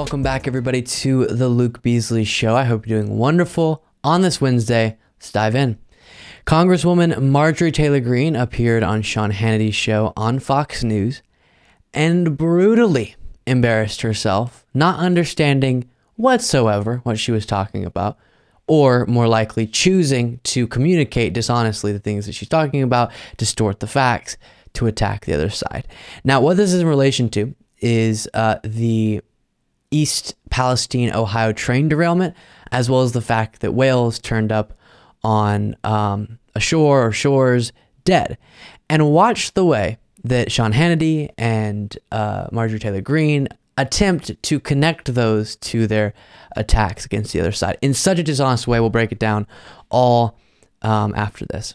welcome back, everybody, to the Luke Beasley Show. I hope you're doing wonderful on this Wednesday. Let's dive in. Congresswoman Marjorie Taylor Greene appeared on Sean Hannity's show on Fox News and brutally embarrassed herself, not understanding whatsoever what she was talking about, or more likely choosing to communicate dishonestly the things that she's talking about, distort the facts to attack the other side. Now, what this is in relation to is uh, the East Palestine, Ohio train derailment, as well as the fact that whales turned up on um, a shore or shores dead. And watch the way that Sean Hannity and uh, Marjorie Taylor Greene attempt to connect those to their attacks against the other side in such a dishonest way. We'll break it down all um, after this.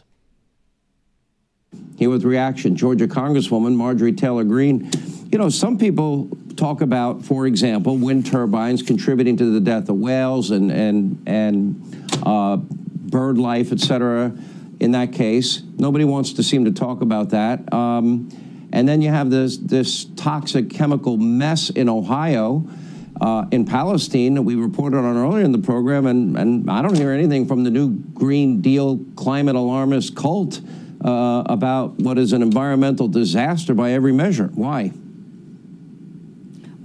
Here with reaction, Georgia Congresswoman Marjorie Taylor Greene. You know, some people talk about, for example, wind turbines contributing to the death of whales and and and uh, bird life, et cetera. In that case, nobody wants to seem to talk about that. Um, and then you have this this toxic chemical mess in Ohio. Uh, in Palestine that we reported on earlier in the program, and, and I don't hear anything from the new Green Deal climate alarmist cult uh, about what is an environmental disaster by every measure. Why?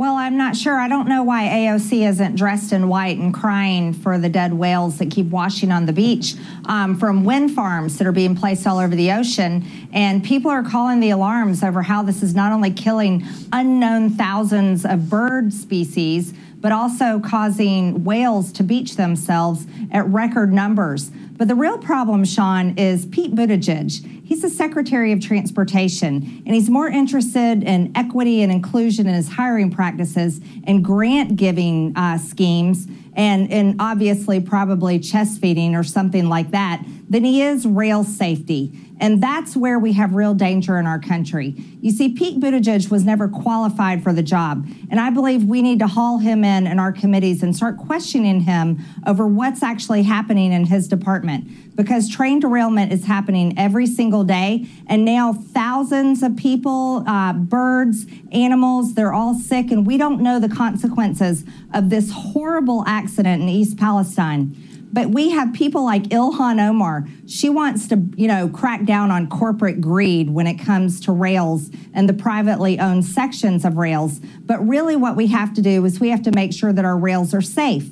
Well, I'm not sure. I don't know why AOC isn't dressed in white and crying for the dead whales that keep washing on the beach um, from wind farms that are being placed all over the ocean. And people are calling the alarms over how this is not only killing unknown thousands of bird species, but also causing whales to beach themselves at record numbers. But the real problem, Sean, is Pete Buttigieg. He's the Secretary of Transportation, and he's more interested in equity and inclusion in his hiring practices and grant giving uh, schemes and, and obviously probably chest feeding or something like that than he is rail safety. And that's where we have real danger in our country. You see, Pete Buttigieg was never qualified for the job. And I believe we need to haul him in in our committees and start questioning him over what's actually happening in his department. Because train derailment is happening every single day. And now thousands of people, uh, birds, animals, they're all sick. And we don't know the consequences of this horrible accident in East Palestine. But we have people like Ilhan Omar. She wants to, you know, crack down on corporate greed when it comes to rails and the privately owned sections of rails. But really, what we have to do is we have to make sure that our rails are safe.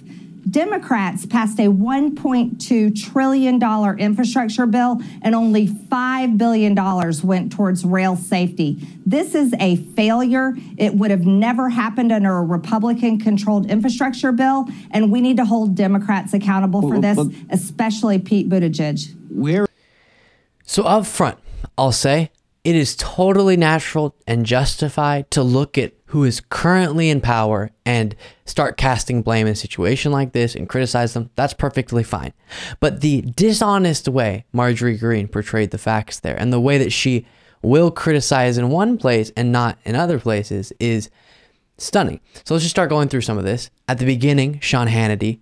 Democrats passed a $1.2 trillion infrastructure bill, and only $5 billion went towards rail safety. This is a failure. It would have never happened under a Republican controlled infrastructure bill, and we need to hold Democrats accountable for this, especially Pete Buttigieg. Where? So, up front, I'll say it is totally natural and justified to look at who is currently in power and start casting blame in a situation like this and criticize them, that's perfectly fine. But the dishonest way Marjorie Greene portrayed the facts there and the way that she will criticize in one place and not in other places is stunning. So let's just start going through some of this. At the beginning, Sean Hannity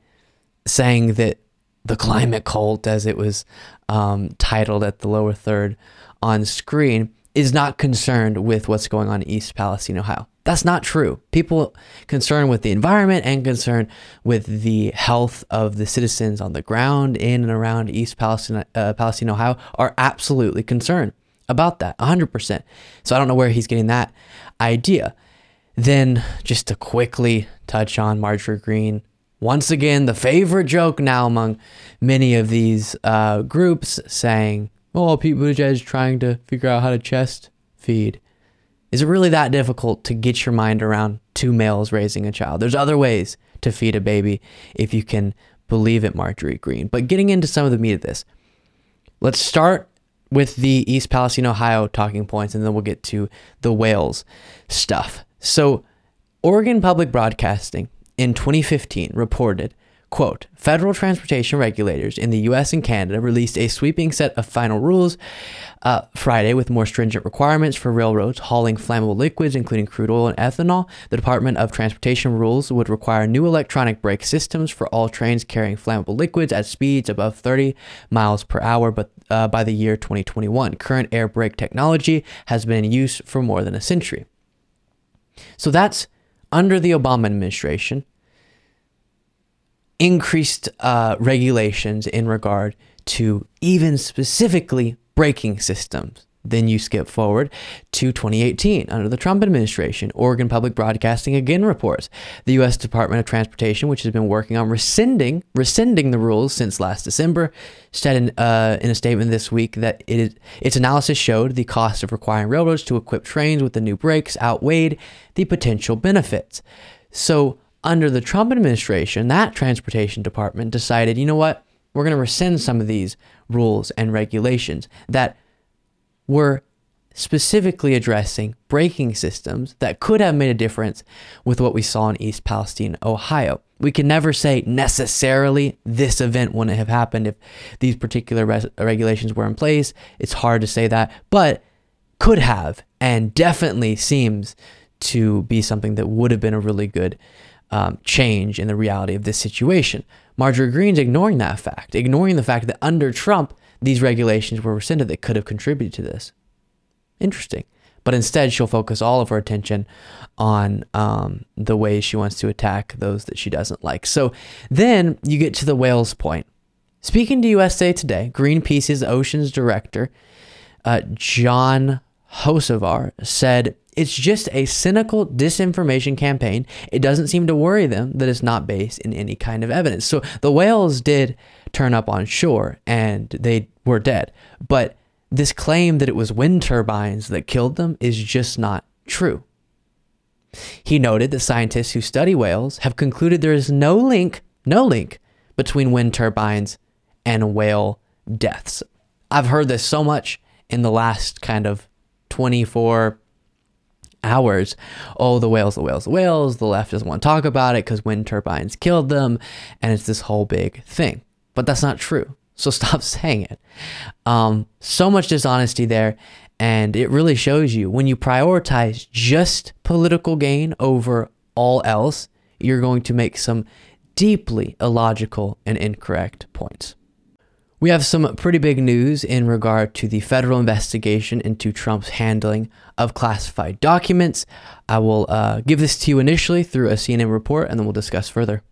saying that the climate cult, as it was um, titled at the lower third on screen, is not concerned with what's going on in East Palestine, Ohio. That's not true. People concerned with the environment and concerned with the health of the citizens on the ground in and around East Palestine, uh, Palestine, Ohio, are absolutely concerned about that, 100%. So I don't know where he's getting that idea. Then, just to quickly touch on Marjorie Greene, once again, the favorite joke now among many of these uh, groups saying, oh, Pete Buttigieg is trying to figure out how to chest feed. Is it really that difficult to get your mind around two males raising a child? There's other ways to feed a baby if you can believe it, Marjorie Greene. But getting into some of the meat of this, let's start with the East Palestine, Ohio talking points, and then we'll get to the whales stuff. So, Oregon Public Broadcasting in 2015 reported Quote, federal transportation regulators in the US and Canada released a sweeping set of final rules uh, Friday with more stringent requirements for railroads hauling flammable liquids, including crude oil and ethanol. The Department of Transportation rules would require new electronic brake systems for all trains carrying flammable liquids at speeds above 30 miles per hour but, uh, by the year 2021. Current air brake technology has been in use for more than a century. So that's under the Obama administration, increased uh, regulations in regard to even specifically braking systems. Then you skip forward to 2018 under the Trump administration. Oregon Public Broadcasting again reports the U.S. Department of Transportation, which has been working on rescinding rescinding the rules since last December, said in, uh, in a statement this week that it its analysis showed the cost of requiring railroads to equip trains with the new brakes outweighed the potential benefits. So under the Trump administration, that transportation department decided, you know what, we're going to rescind some of these rules and regulations that were specifically addressing braking systems that could have made a difference with what we saw in East Palestine, Ohio. We can never say necessarily this event wouldn't have happened if these particular res- regulations were in place. It's hard to say that, but could have and definitely seems to be something that would have been a really good um, change in the reality of this situation. Marjorie Greene's ignoring that fact, ignoring the fact that under Trump, these regulations were rescinded that could have contributed to this. Interesting. But instead, she'll focus all of her attention on um, the ways she wants to attack those that she doesn't like. So then you get to the whales point. Speaking to USA Today, Greenpeace's oceans director, uh, John Hocevar, said it's just a cynical disinformation campaign. It doesn't seem to worry them that it's not based in any kind of evidence. So the whales did turn up on shore and they were dead. But this claim that it was wind turbines that killed them is just not true. He noted that scientists who study whales have concluded there is no link, no link between wind turbines and whale deaths. I've heard this so much in the last kind of 24 hours. Oh, the whales, the whales, the whales. The left doesn't want to talk about it because wind turbines killed them. And it's this whole big thing. But that's not true. So stop saying it. Um, so much dishonesty there. And it really shows you when you prioritize just political gain over all else, you're going to make some deeply illogical and incorrect points. We have some pretty big news in regard to the federal investigation into Trump's handling of classified documents. I will uh, give this to you initially through a CNN report and then we'll discuss further.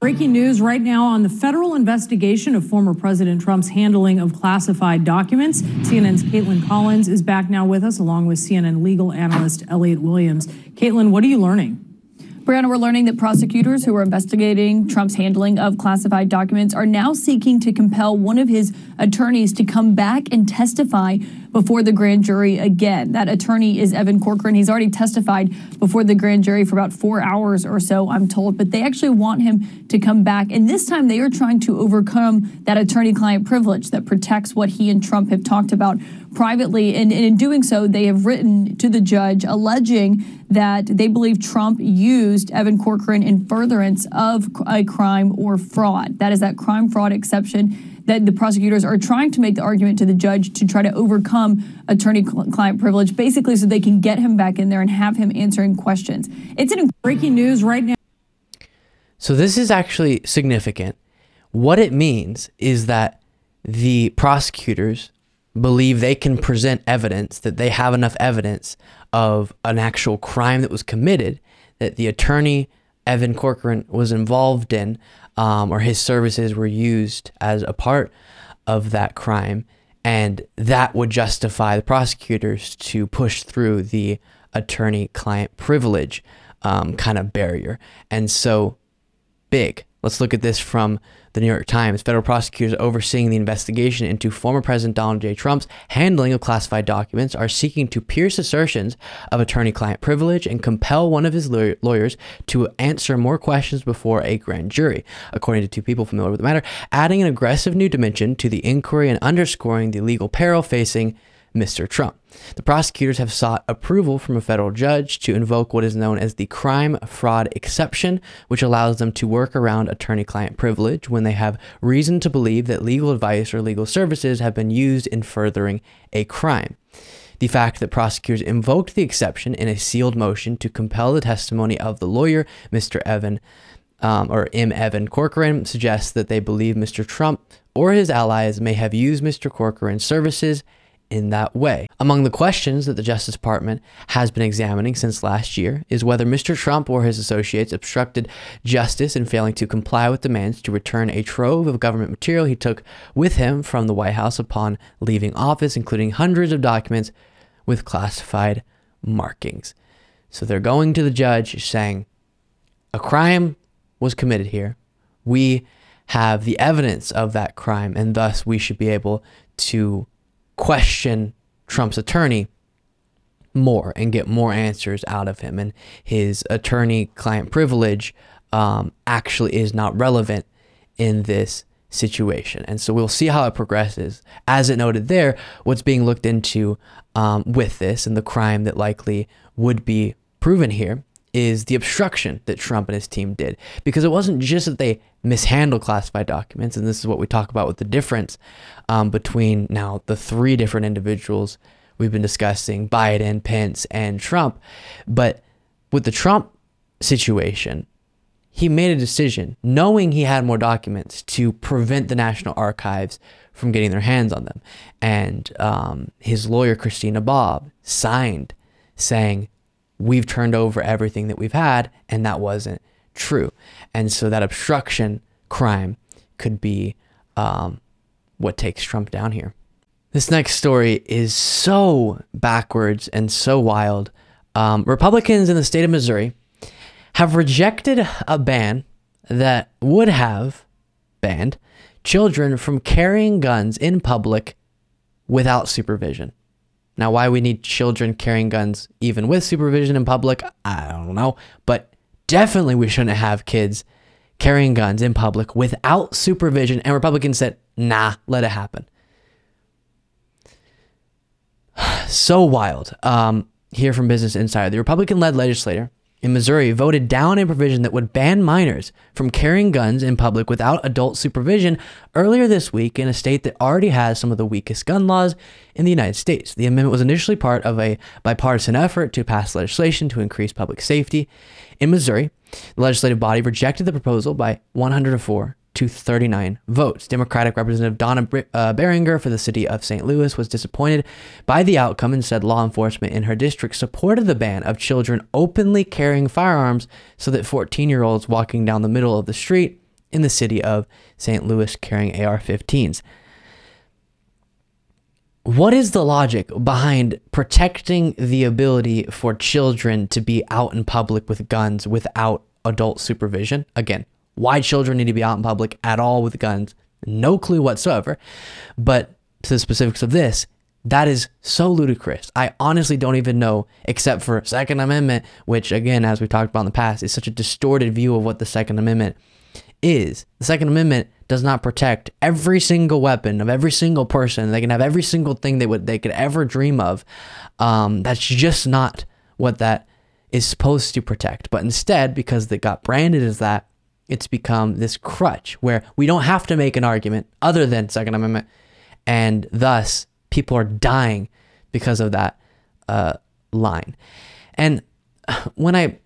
Breaking news right now on the federal investigation of former President Trump's handling of classified documents. CNN's Kaitlan Collins is back now with us, along with CNN legal analyst Elliot Williams. Kaitlan, what are you learning? Brianna, we're learning that prosecutors who are investigating Trump's handling of classified documents are now seeking to compel one of his attorneys to come back and testify before the grand jury again. That attorney is Evan Corcoran. He's already testified before the grand jury for about four hours or so, I'm told, but they actually want him to come back. And this time they are trying to overcome that attorney client privilege that protects what he and Trump have talked about privately. And, and, in doing so, they have written to the judge alleging that they believe Trump used Evan Corcoran in furtherance of a crime or fraud. That is that crime fraud exception that the prosecutors are trying to make the argument to the judge to try to overcome attorney client privilege, basically so they can get him back in there and have him answering questions. It's in breaking news right now. So this is actually significant. What it means is that the prosecutors believe they can present evidence that they have enough evidence of an actual crime that was committed that the attorney Evan Corcoran was involved in um, or his services were used as a part of that crime and that would justify the prosecutors to push through the attorney client privilege um, kind of barrier. And so big. Let's look at this from the New York Times, federal prosecutors overseeing the investigation into former President Donald J. Trump's handling of classified documents are seeking to pierce assertions of attorney client privilege and compel one of his lawyers to answer more questions before a grand jury, according to two people familiar with the matter, adding an aggressive new dimension to the inquiry and underscoring the legal peril facing Mr. Trump. The prosecutors have sought approval from a federal judge to invoke what is known as the crime fraud exception, which allows them to work around attorney client privilege when they have reason to believe that legal advice or legal services have been used in furthering a crime. The fact that prosecutors invoked the exception in a sealed motion to compel the testimony of the lawyer, Mr. Evan, um, or M. Evan Corcoran, suggests that they believe Mr. Trump or his allies may have used Mr. Corcoran's services in that way. Among the questions that the Justice Department has been examining since last year is whether Mr. Trump or his associates obstructed justice in failing to comply with demands to return a trove of government material he took with him from the White House upon leaving office, including hundreds of documents with classified markings. So they're going to the judge saying, a crime was committed here. We have the evidence of that crime, and thus we should be able to question Trump's attorney more and get more answers out of him. And his attorney client privilege um, actually is not relevant in this situation. And so we'll see how it progresses. As it noted there, what's being looked into um, with this and the crime that likely would be proven here is the obstruction that Trump and his team did. Because it wasn't just that they mishandled classified documents, and this is what we talk about with the difference um, between now the three different individuals we've been discussing Biden, Pence, and Trump. But with the Trump situation, he made a decision, knowing he had more documents, to prevent the National Archives from getting their hands on them. And um, his lawyer, Christina Bobb, signed saying, we've turned over everything that we've had, and that wasn't true. And so that obstruction crime could be um, what takes Trump down here. This next story is so backwards and so wild. Um, Republicans in the state of Missouri have rejected a ban that would have banned children from carrying guns in public without supervision. Now, why we need children carrying guns even with supervision in public, I don't know. But definitely we shouldn't have kids carrying guns in public without supervision. And Republicans said, nah, let it happen. so wild. Um, here from Business Insider, the Republican led legislator in Missouri voted down a provision that would ban minors from carrying guns in public without adult supervision earlier this week in a state that already has some of the weakest gun laws in the United States. The amendment was initially part of a bipartisan effort to pass legislation to increase public safety. In Missouri, the legislative body rejected the proposal by 104 to 39 votes. Democratic Representative Donna uh, Baringer for the city of St. Louis was disappointed by the outcome and said law enforcement in her district supported the ban of children openly carrying firearms so that 14 year olds walking down the middle of the street in the city of St. Louis carrying AR 15s. What is the logic behind protecting the ability for children to be out in public with guns without adult supervision? Again, why children need to be out in public at all with guns. No clue whatsoever. But to the specifics of this, that is so ludicrous. I honestly don't even know, except for Second Amendment, which again, as we've talked about in the past, is such a distorted view of what the Second Amendment is. The Second Amendment does not protect every single weapon of every single person. They can have every single thing they would they could ever dream of. Um, that's just not what that is supposed to protect. But instead, because it got branded as that, it's become this crutch where we don't have to make an argument other than Second Amendment, and thus people are dying because of that uh, line. And when I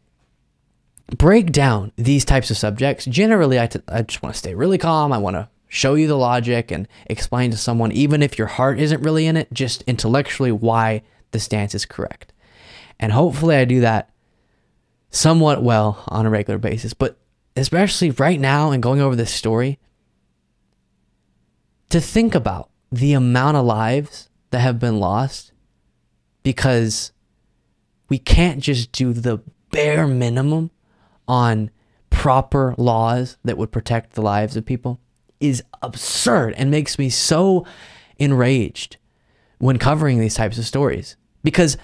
break down these types of subjects, generally I, t- I just want to stay really calm. I want to show you the logic and explain to someone, even if your heart isn't really in it, just intellectually why the stance is correct. And hopefully I do that somewhat well on a regular basis. But especially right now and going over this story, to think about the amount of lives that have been lost because we can't just do the bare minimum on proper laws that would protect the lives of people is absurd and makes me so enraged when covering these types of stories because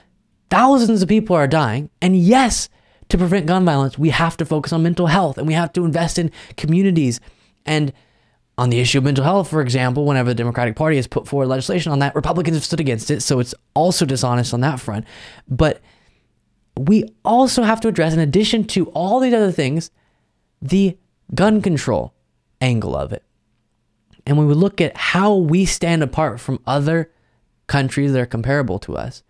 thousands of people are dying and yes to prevent gun violence, we have to focus on mental health and we have to invest in communities. And on the issue of mental health, for example, whenever the Democratic Party has put forward legislation on that, Republicans have stood against it. So it's also dishonest on that front. But we also have to address, in addition to all these other things, the gun control angle of it. And when we look at how we stand apart from other countries that are comparable to us,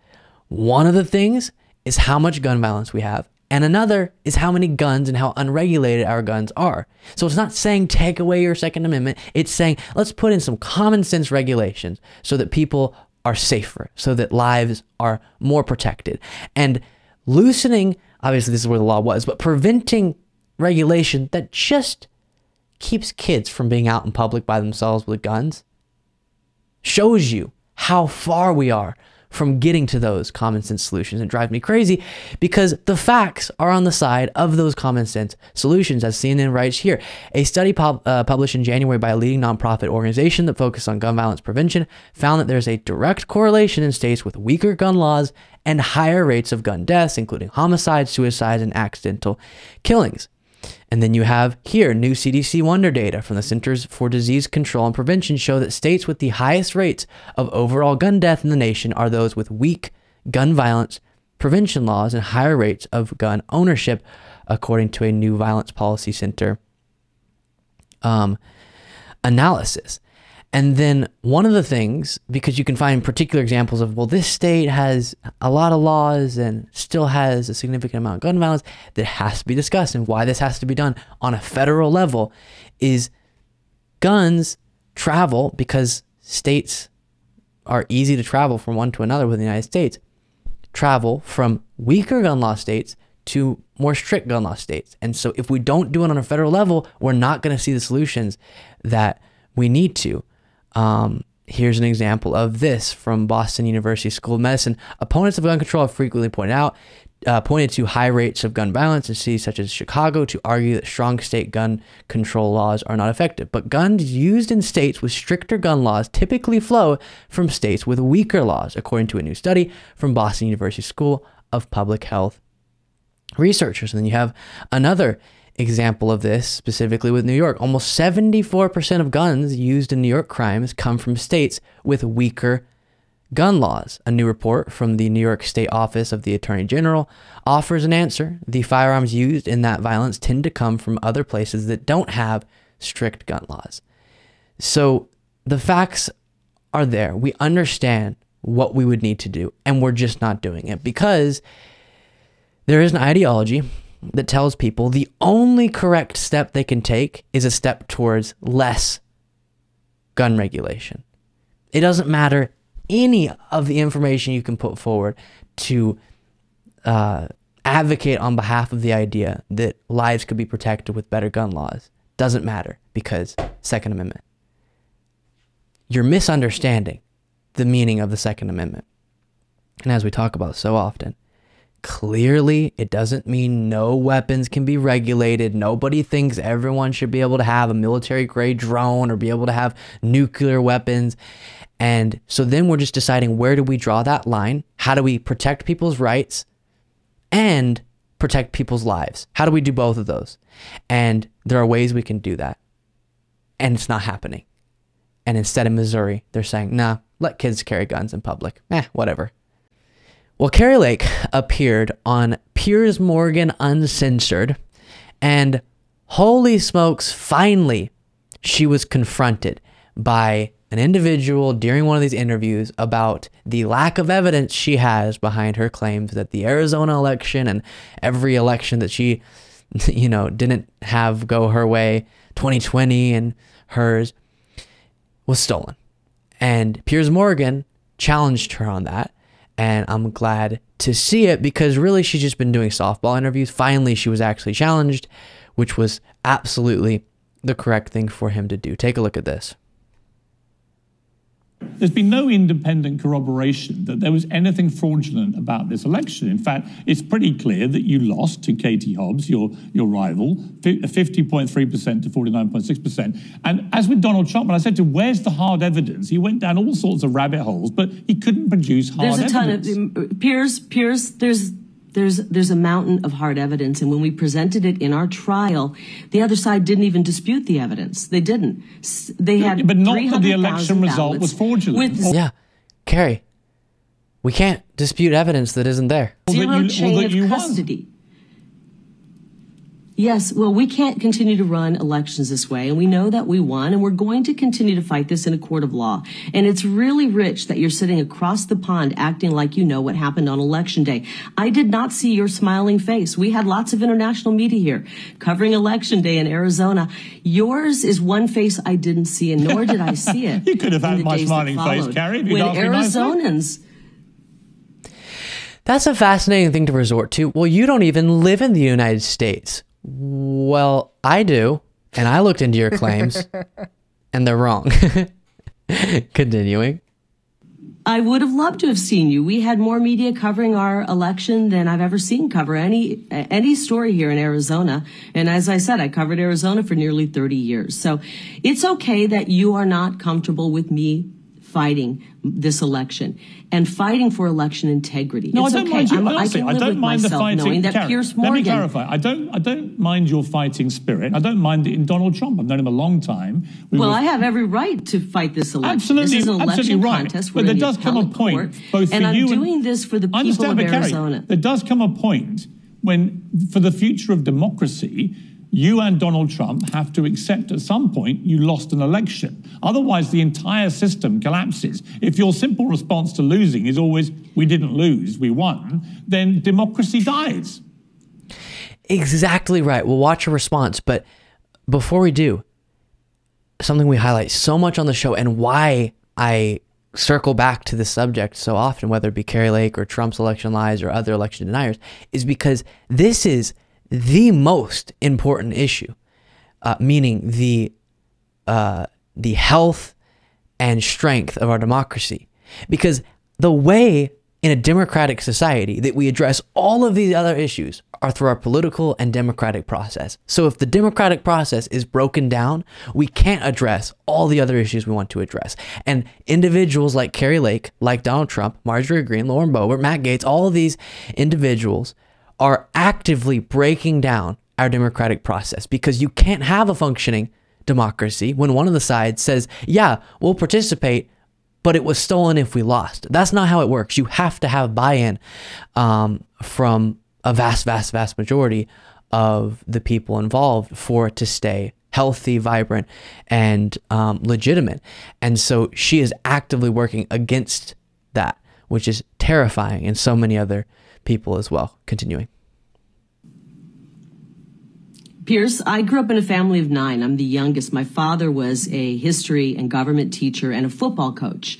one of the things is how much gun violence we have and another is how many guns and how unregulated our guns are. So it's not saying take away your Second Amendment. It's saying let's put in some common sense regulations so that people are safer, so that lives are more protected. And loosening, obviously, this is where the law was, but preventing regulation that just keeps kids from being out in public by themselves with guns shows you how far we are from getting to those common sense solutions. It drives me crazy because the facts are on the side of those common sense solutions, as CNN writes here. A study pub- uh, published in January by a leading nonprofit organization that focuses on gun violence prevention found that there's a direct correlation in states with weaker gun laws and higher rates of gun deaths, including homicides, suicides, and accidental killings. And then you have here new CDC Wonder data from the Centers for Disease Control and Prevention show that states with the highest rates of overall gun death in the nation are those with weak gun violence prevention laws and higher rates of gun ownership, according to a new Violence Policy Center um, analysis. And then one of the things, because you can find particular examples of, well, this state has a lot of laws and still has a significant amount of gun violence that has to be discussed, and why this has to be done on a federal level is guns travel because states are easy to travel from one to another within the United States, travel from weaker gun law states to more strict gun law states. And so if we don't do it on a federal level, we're not going to see the solutions that we need to. Um, here's an example of this from Boston University School of Medicine. Opponents of gun control have frequently pointed out uh, pointed to high rates of gun violence in cities such as Chicago to argue that strong state gun control laws are not effective. But guns used in states with stricter gun laws typically flow from states with weaker laws, according to a new study from Boston University School of Public Health researchers. And then you have another example of this specifically with New York. Almost 74% of guns used in New York crimes come from states with weaker gun laws. A new report from the New York State Office of the Attorney General offers an answer. The firearms used in that violence tend to come from other places that don't have strict gun laws. So the facts are there. We understand what we would need to do, and we're just not doing it because there is an ideology that tells people the only correct step they can take is a step towards less gun regulation. It doesn't matter any of the information you can put forward to uh, advocate on behalf of the idea that lives could be protected with better gun laws. Doesn't matter because Second Amendment. You're misunderstanding the meaning of the Second Amendment. And as we talk about so often, Clearly, it doesn't mean no weapons can be regulated. Nobody thinks everyone should be able to have a military grade drone or be able to have nuclear weapons. And so then we're just deciding where do we draw that line? How do we protect people's rights and protect people's lives? How do we do both of those? And there are ways we can do that. And it's not happening. And instead in Missouri, they're saying, nah, let kids carry guns in public. Eh, whatever. Well, Kari Lake appeared on Piers Morgan Uncensored, and holy smokes, finally, she was confronted by an individual during one of these interviews about the lack of evidence she has behind her claims that the Arizona election and every election that she, you know, didn't have go her way, 2020 and hers, was stolen. And Piers Morgan challenged her on that and I'm glad to see it because really she's just been doing softball interviews. Finally, she was actually challenged, which was absolutely the correct thing for him to do. Take a look at this. There's been no independent corroboration that there was anything fraudulent about this election. In fact, it's pretty clear that you lost to Katie Hobbs, your, your rival, 50.3% to 49.6%. And as with Donald Trump, when I said to him, where's the hard evidence? He went down all sorts of rabbit holes, but he couldn't produce hard evidence. There's a ton of, Piers, Piers, there's there's there's a mountain of hard evidence. And when we presented it in our trial the other side didn't even dispute the evidence. They didn't. They had but not that the election result was fraudulent. yeah. Kari we can't dispute evidence that isn't there. Zero well, you, chain well, of custody Yes, well, we can't continue to run elections this way, and we know that we won, and we're going to continue to fight this in a court of law. And it's really rich that you're sitting across the pond acting like you know what happened on election day. I did not see your smiling face. We had lots of international media here covering election day in Arizona. Yours is one face I didn't see, and nor did I see it. You could have had my smiling face. Kari, if you'd When asked me nicely. Arizonans That's a fascinating thing to resort to. Well, you don't even live in the United States. Well, I do. And I looked into your claims and they're wrong. Continuing. I would have loved to have seen you. We had more media covering our election than I've ever seen cover any any story here in Arizona. And as I said, I covered Arizona for nearly 30 years. So it's okay that you are not comfortable with me fighting this election and fighting for election integrity. No, it's I don't okay. mind you. I'm- I honestly, I don't mind the fighting. knowing that Karen, Piers Let me clarify. I don't. I don't mind your fighting spirit. I don't mind it in Donald Trump. I've known him a long time. We Well, were- I have every right to fight this election. Absolutely, this is an election absolutely right. contest. But there does come a point, court, both and for I'm you and doing this for the people of but Kari, Arizona. there does come a point when, for the future of democracy, you and Donald Trump have to accept at some point you lost an election. Otherwise, the entire system collapses. If your simple response to losing is always, we didn't lose, we won, then democracy dies. Exactly right. We'll watch your response. But before we do, something we highlight so much on the show and why I circle back to this subject so often, whether it be Kari Lake or Trump's election lies or other election deniers, is because this is the most important issue, uh, meaning the uh, the health and strength of our democracy. Because the way in a democratic society that we address all of these other issues are through our political and democratic process. So if the democratic process is broken down, we can't address all the other issues we want to address. And individuals like Kari Lake, like Donald Trump, Marjorie Greene, Lauren Boebert, Matt Gaetz, all of these individuals are actively breaking down our democratic process because you can't have a functioning democracy when one of the sides says, yeah, we'll participate, but it was stolen if we lost. That's not how it works. You have to have buy in um, from a vast, vast, vast majority of the people involved for it to stay healthy, vibrant, and um, legitimate. And so she is actively working against that, which is terrifying, and so many other people as well. Continuing. Piers, I grew up in a family of nine. I'm the youngest. My father was a history and government teacher and a football coach.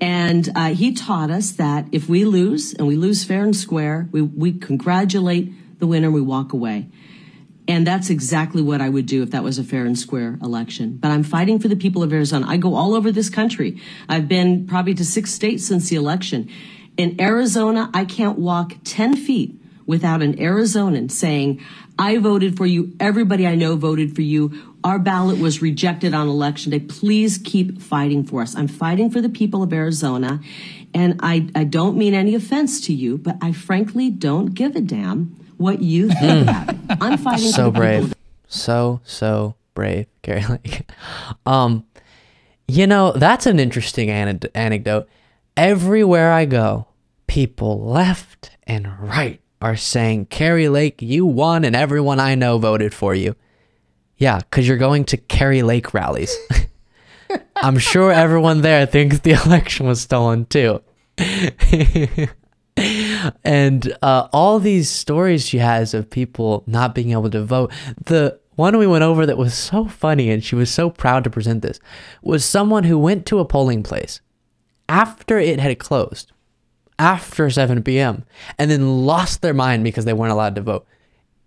And uh, he taught us that if we lose, and we lose fair and square, we, we congratulate the winner we walk away. And that's exactly what I would do if that was a fair and square election. But I'm fighting for the people of Arizona. I go all over this country. I've been probably to six states since the election. In Arizona, I can't walk 10 feet without an Arizonan saying, I voted for you. Everybody I know voted for you. Our ballot was rejected on election day. Please keep fighting for us. I'm fighting for the people of Arizona. And I, I don't mean any offense to you, but I frankly don't give a damn what you think about it. I'm fighting for so the people brave of so so brave Kari Lake um you know that's an interesting ane- anecdote everywhere i go people left and right are saying Kari Lake you won and everyone i know voted for you. Yeah because you're going to Kari Lake rallies. I'm sure everyone there thinks the election was stolen too. And uh, all these stories she has of people not being able to vote. The one we went over that was so funny, and she was so proud to present this, was someone who went to a polling place after it had closed, after 7 p.m., and then lost their mind because they weren't allowed to vote.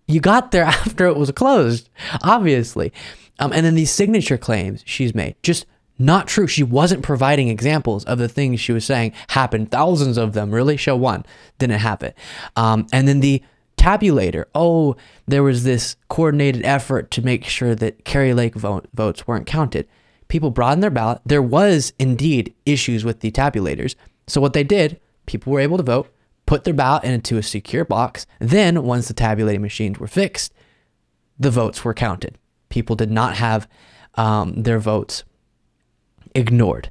You got there after it was closed, obviously. Um, and then these signature claims she's made, just not true. She wasn't providing examples of the things she was saying happened. Thousands of them, really. Show one didn't happen. Um, and then the tabulator. Oh, there was this coordinated effort to make sure that Kari Lake vote, votes weren't counted. People brought in their ballot. There was indeed issues with the tabulators. So what they did, people were able to vote, put their ballot into a secure box. Then, once the tabulating machines were fixed, the votes were counted. People did not have um, their votes ignored.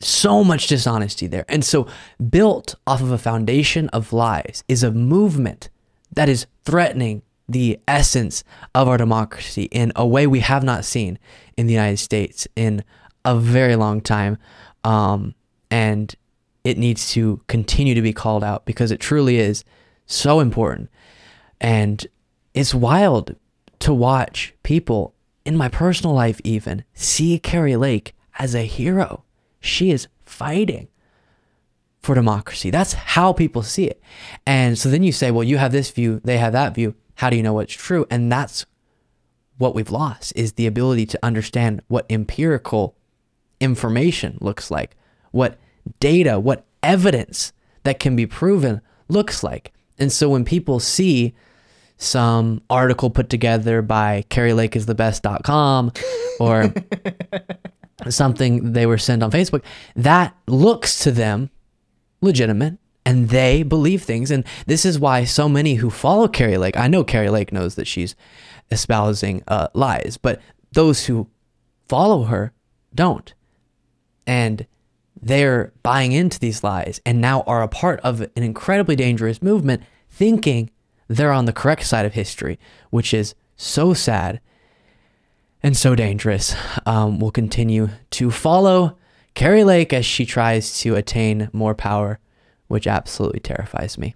So much dishonesty there. And so, built off of a foundation of lies is a movement that is threatening the essence of our democracy in a way we have not seen in the United States in a very long time. Um, and it needs to continue to be called out because it truly is so important. And it's wild to watch people in my personal life, even see Kari Lake as a hero. She is fighting for democracy. That's how people see it. And so then you say, well, you have this view, they have that view. How do you know what's true? And that's what we've lost is the ability to understand what empirical information looks like, what data, what evidence that can be proven looks like. And so when people see some article put together by KariLakeIsTheBest.com or something they were sent on Facebook, that looks to them legitimate and they believe things. And this is why so many who follow Kari Lake, I know Kari Lake knows that she's espousing uh, lies, but those who follow her don't. And they're buying into these lies and now are a part of an incredibly dangerous movement, thinking they're on the correct side of history, which is so sad and so dangerous. Um, we'll continue to follow Kari Lake as she tries to attain more power, which absolutely terrifies me.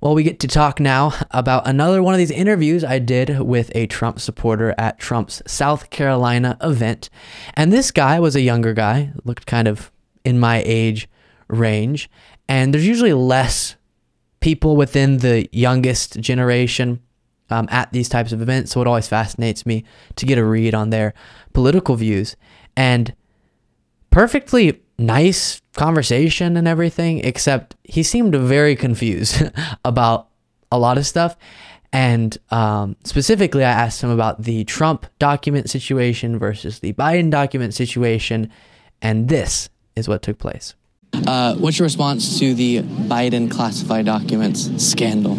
Well, we get to talk now about another one of these interviews I did with a Trump supporter at Trump's South Carolina event. And this guy was a younger guy, looked kind of in my age range. And there's usually less people within the youngest generation um, at these types of events. So it always fascinates me to get a read on their political views. And perfectly nice conversation and everything, except he seemed very confused about a lot of stuff. And um, specifically, I asked him about the Trump document situation versus the Biden document situation. And this is what took place. Uh, what's your response to the Biden classified documents scandal?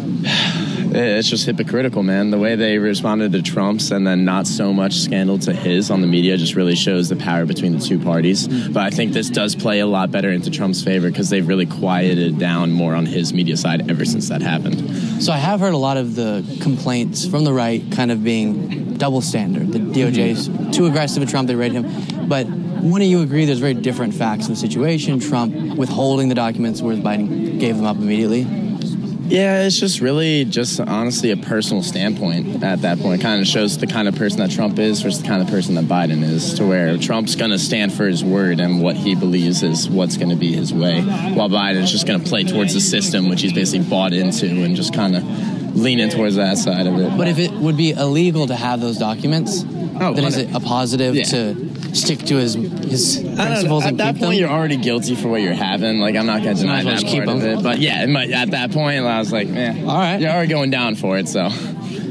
It's just hypocritical, man. The way they responded to Trump's and then not so much scandal to his on the media just really shows the power between the two parties. But I think this does play a lot better into Trump's favor because they've really quieted down more on his media side ever since that happened. So I have heard a lot of the complaints from the right kind of being double standard. The DOJ's too aggressive with Trump, they rate him. But wouldn't you agree there's very different facts in the situation? Trump withholding the documents, whereas Biden gave them up immediately? Yeah, it's just really just honestly a personal standpoint at that point. It kind of shows the kind of person that Trump is versus the kind of person that Biden is, to where Trump's going to stand for his word and what he believes is what's going to be his way, while Biden's just going to play towards the system, which he's basically bought into, and just kind of leaning towards that side of it. But if it would be illegal to have those documents, Oh, then is it a positive Yeah. to stick to his his I don't principles know. At and that keep point, them? you're already guilty for what you're having. Like, I'm not going to deny as well that just keep part of it. But yeah, it might- at that point, I was like, man, All right. you're already going down for it. So,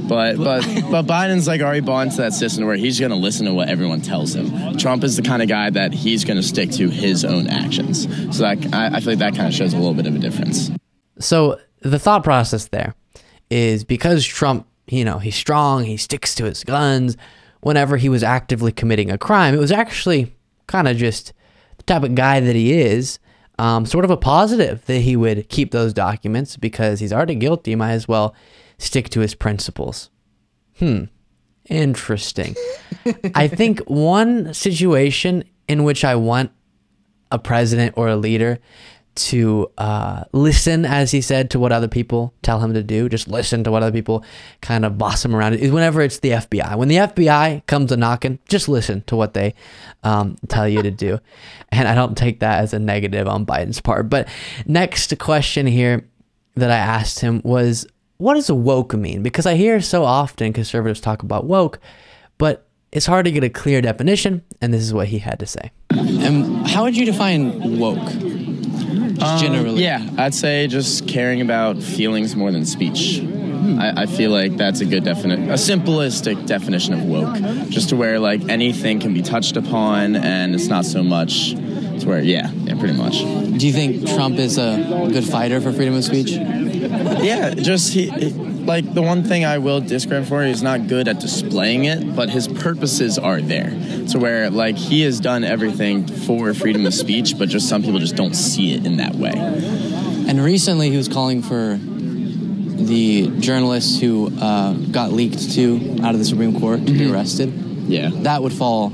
but but but Biden's like already bought into that system where he's going to listen to what everyone tells him. Trump is the kind of guy that he's going to stick to his own actions. So that, I, I feel like that kind of shows a little bit of a difference. So the thought process there is because Trump, you know, he's strong, he sticks to his guns. Whenever he was actively committing a crime, it was actually kind of just the type of guy that he is. Um, sort of a positive that he would keep those documents because he's already guilty. Might as well stick to his principles. Hmm. Interesting. I think one situation in which I want a president or a leader to uh, listen, as he said, to what other people tell him to do. Just listen to what other people kind of boss him around. Whenever it's the FBI. When the FBI comes a knocking, just listen to what they um, tell you to do. And I don't take that as a negative on Biden's part. But next question here that I asked him was, what does woke mean? Because I hear so often conservatives talk about woke, but it's hard to get a clear definition. And this is what he had to say. And how would you define woke? Just um, generally. Yeah, I'd say just caring about feelings more than speech. Hmm. I, I feel like that's a good definition, a simplistic definition of woke. Just to where like anything can be touched upon, and it's not so much to where yeah, yeah, pretty much. Do you think Trump is a good fighter for freedom of speech? Yeah, just he, he- like the one thing I will discredit for, is not good at displaying it, but his purposes are there. To where like he has done everything for freedom of speech, but just some people just don't see it in that way. And recently he was calling for the journalists who uh, got leaked to out of the Supreme Court to be arrested. Yeah. That would fall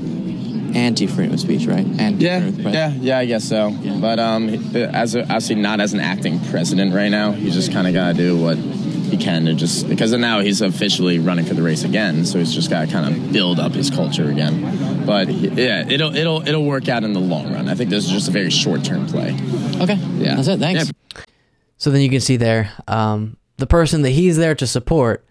anti-freedom of speech, right? And Yeah, yeah, yeah, I guess so. But um, as a, obviously not as an acting president right now, he's just kind of got to do what he can to just because now he's officially running for the race again, so he's just got to kind of build up his culture again. But yeah, it'll it'll it'll work out in the long run. I think this is just a very short term play. Okay. Yeah, That's it. Thanks. So then you can see there, um, the person that he's there to support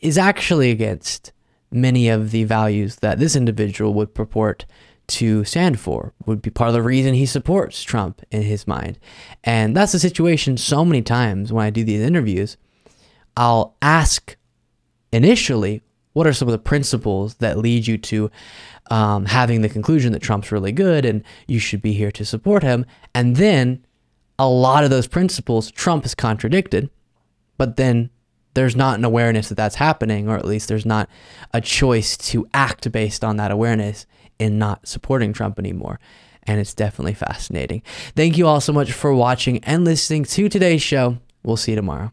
is actually against many of the values that this individual would purport to stand for, would be part of the reason he supports Trump in his mind. And that's the situation so many times when I do these interviews. I'll ask initially, what are some of the principles that lead you to um, having the conclusion that Trump's really good and you should be here to support him? And then a lot of those principles Trump has contradicted, but then there's not an awareness that that's happening, or at least there's not a choice to act based on that awareness in not supporting Trump anymore. And it's definitely fascinating. Thank you all so much for watching and listening to today's show. We'll see you tomorrow.